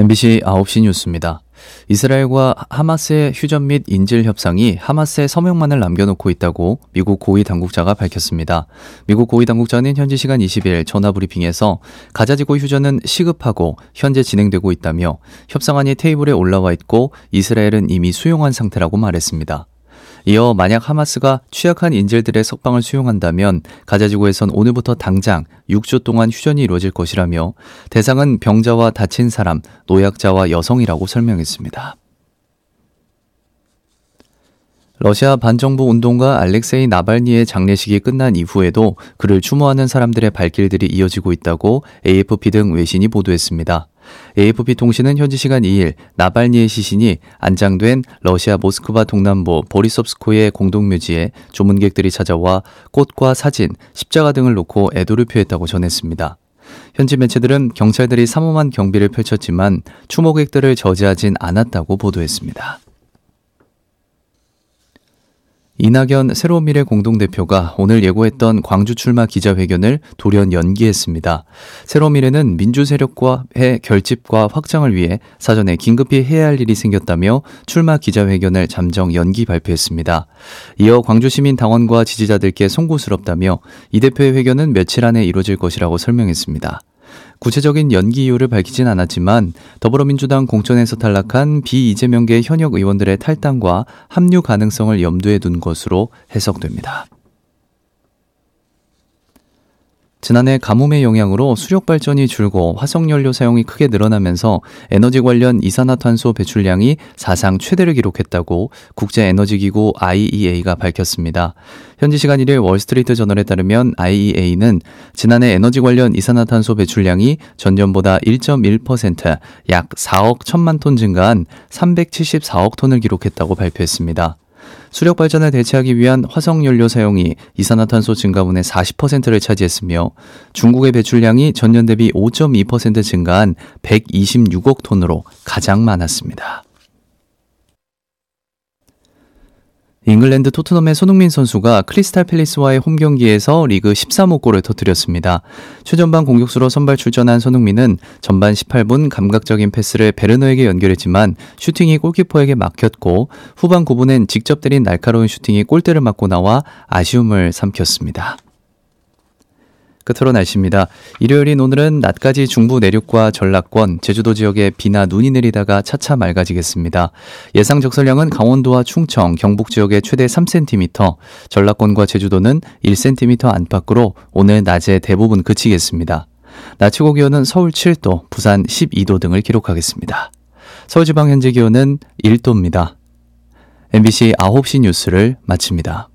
MBC 9시 뉴스입니다. 이스라엘과 하마스의 휴전 및 인질 협상이 하마스의 서명만을 남겨놓고 있다고 미국 고위 당국자가 밝혔습니다. 미국 고위 당국자는 현지 시간 20일 전화 브리핑에서 가자지구 휴전은 시급하고 현재 진행되고 있다며 협상안이 테이블에 올라와 있고 이스라엘은 이미 수용한 상태라고 말했습니다. 이어 만약 하마스가 취약한 인질들의 석방을 수용한다면 가자지구에선 오늘부터 당장 6주 동안 휴전이 이루어질 것이라며 대상은 병자와 다친 사람, 노약자와 여성이라고 설명했습니다. 러시아 반정부 운동가 알렉세이 나발니의 장례식이 끝난 이후에도 그를 추모하는 사람들의 발길들이 이어지고 있다고 AFP 등 외신이 보도했습니다. AFP 통신은 현지 시간 2일 나발니의 시신이 안장된 러시아 모스크바 동남부 보리섭스코의 공동묘지에 조문객들이 찾아와 꽃과 사진, 십자가 등을 놓고 애도를 표했다고 전했습니다. 현지 매체들은 경찰들이 삼엄한 경비를 펼쳤지만 추모객들을 저지하진 않았다고 보도했습니다. 이낙연 새로운 미래 공동대표가 오늘 예고했던 광주 출마 기자회견을 돌연 연기했습니다. 새로운 미래는 민주 세력과의 결집과 확장을 위해 사전에 긴급히 해야 할 일이 생겼다며 출마 기자회견을 잠정 연기 발표했습니다. 이어 광주 시민 당원과 지지자들께 송구스럽다며 이 대표의 회견은 며칠 안에 이루어질 것이라고 설명했습니다. 구체적인 연기 이유를 밝히진 않았지만 더불어민주당 공천에서 탈락한 비이재명계 현역 의원들의 탈당과 합류 가능성을 염두에 둔 것으로 해석됩니다. 지난해 가뭄의 영향으로 수력 발전이 줄고 화석 연료 사용이 크게 늘어나면서 에너지 관련 이산화탄소 배출량이 사상 최대를 기록했다고 국제 에너지 기구 IEA가 밝혔습니다. 현지 시간 1일 월스트리트 저널에 따르면 IEA는 지난해 에너지 관련 이산화탄소 배출량이 전년보다 1.1%약 4억 1천만 톤 증가한 374억 톤을 기록했다고 발표했습니다. 수력 발전을 대체하기 위한 화석 연료 사용이 이산화탄소 증가분의 40%를 차지했으며 중국의 배출량이 전년 대비 5.2% 증가한 126억 톤으로 가장 많았습니다. 잉글랜드 토트넘의 손흥민 선수가 크리스탈 팰리스와의 홈 경기에서 리그 13호 골을 터뜨렸습니다. 최전방 공격수로 선발 출전한 손흥민은 전반 18분 감각적인 패스를 베르너에게 연결했지만 슈팅이 골키퍼에게 막혔고 후반 9분엔 직접 때린 날카로운 슈팅이 골대를 맞고 나와 아쉬움을 삼켰습니다. 끝으로 날씨입니다. 일요일인 오늘은 낮까지 중부 내륙과 전라권, 제주도 지역에 비나 눈이 내리다가 차차 맑아지겠습니다. 예상 적설량은 강원도와 충청, 경북 지역에 최대 3cm, 전라권과 제주도는 1cm 안팎으로 오늘 낮에 대부분 그치겠습니다. 낮 최고 기온은 서울 7도, 부산 12도 등을 기록하겠습니다. 서울지방 현재 기온은 1도입니다. MBC 9시 뉴스를 마칩니다.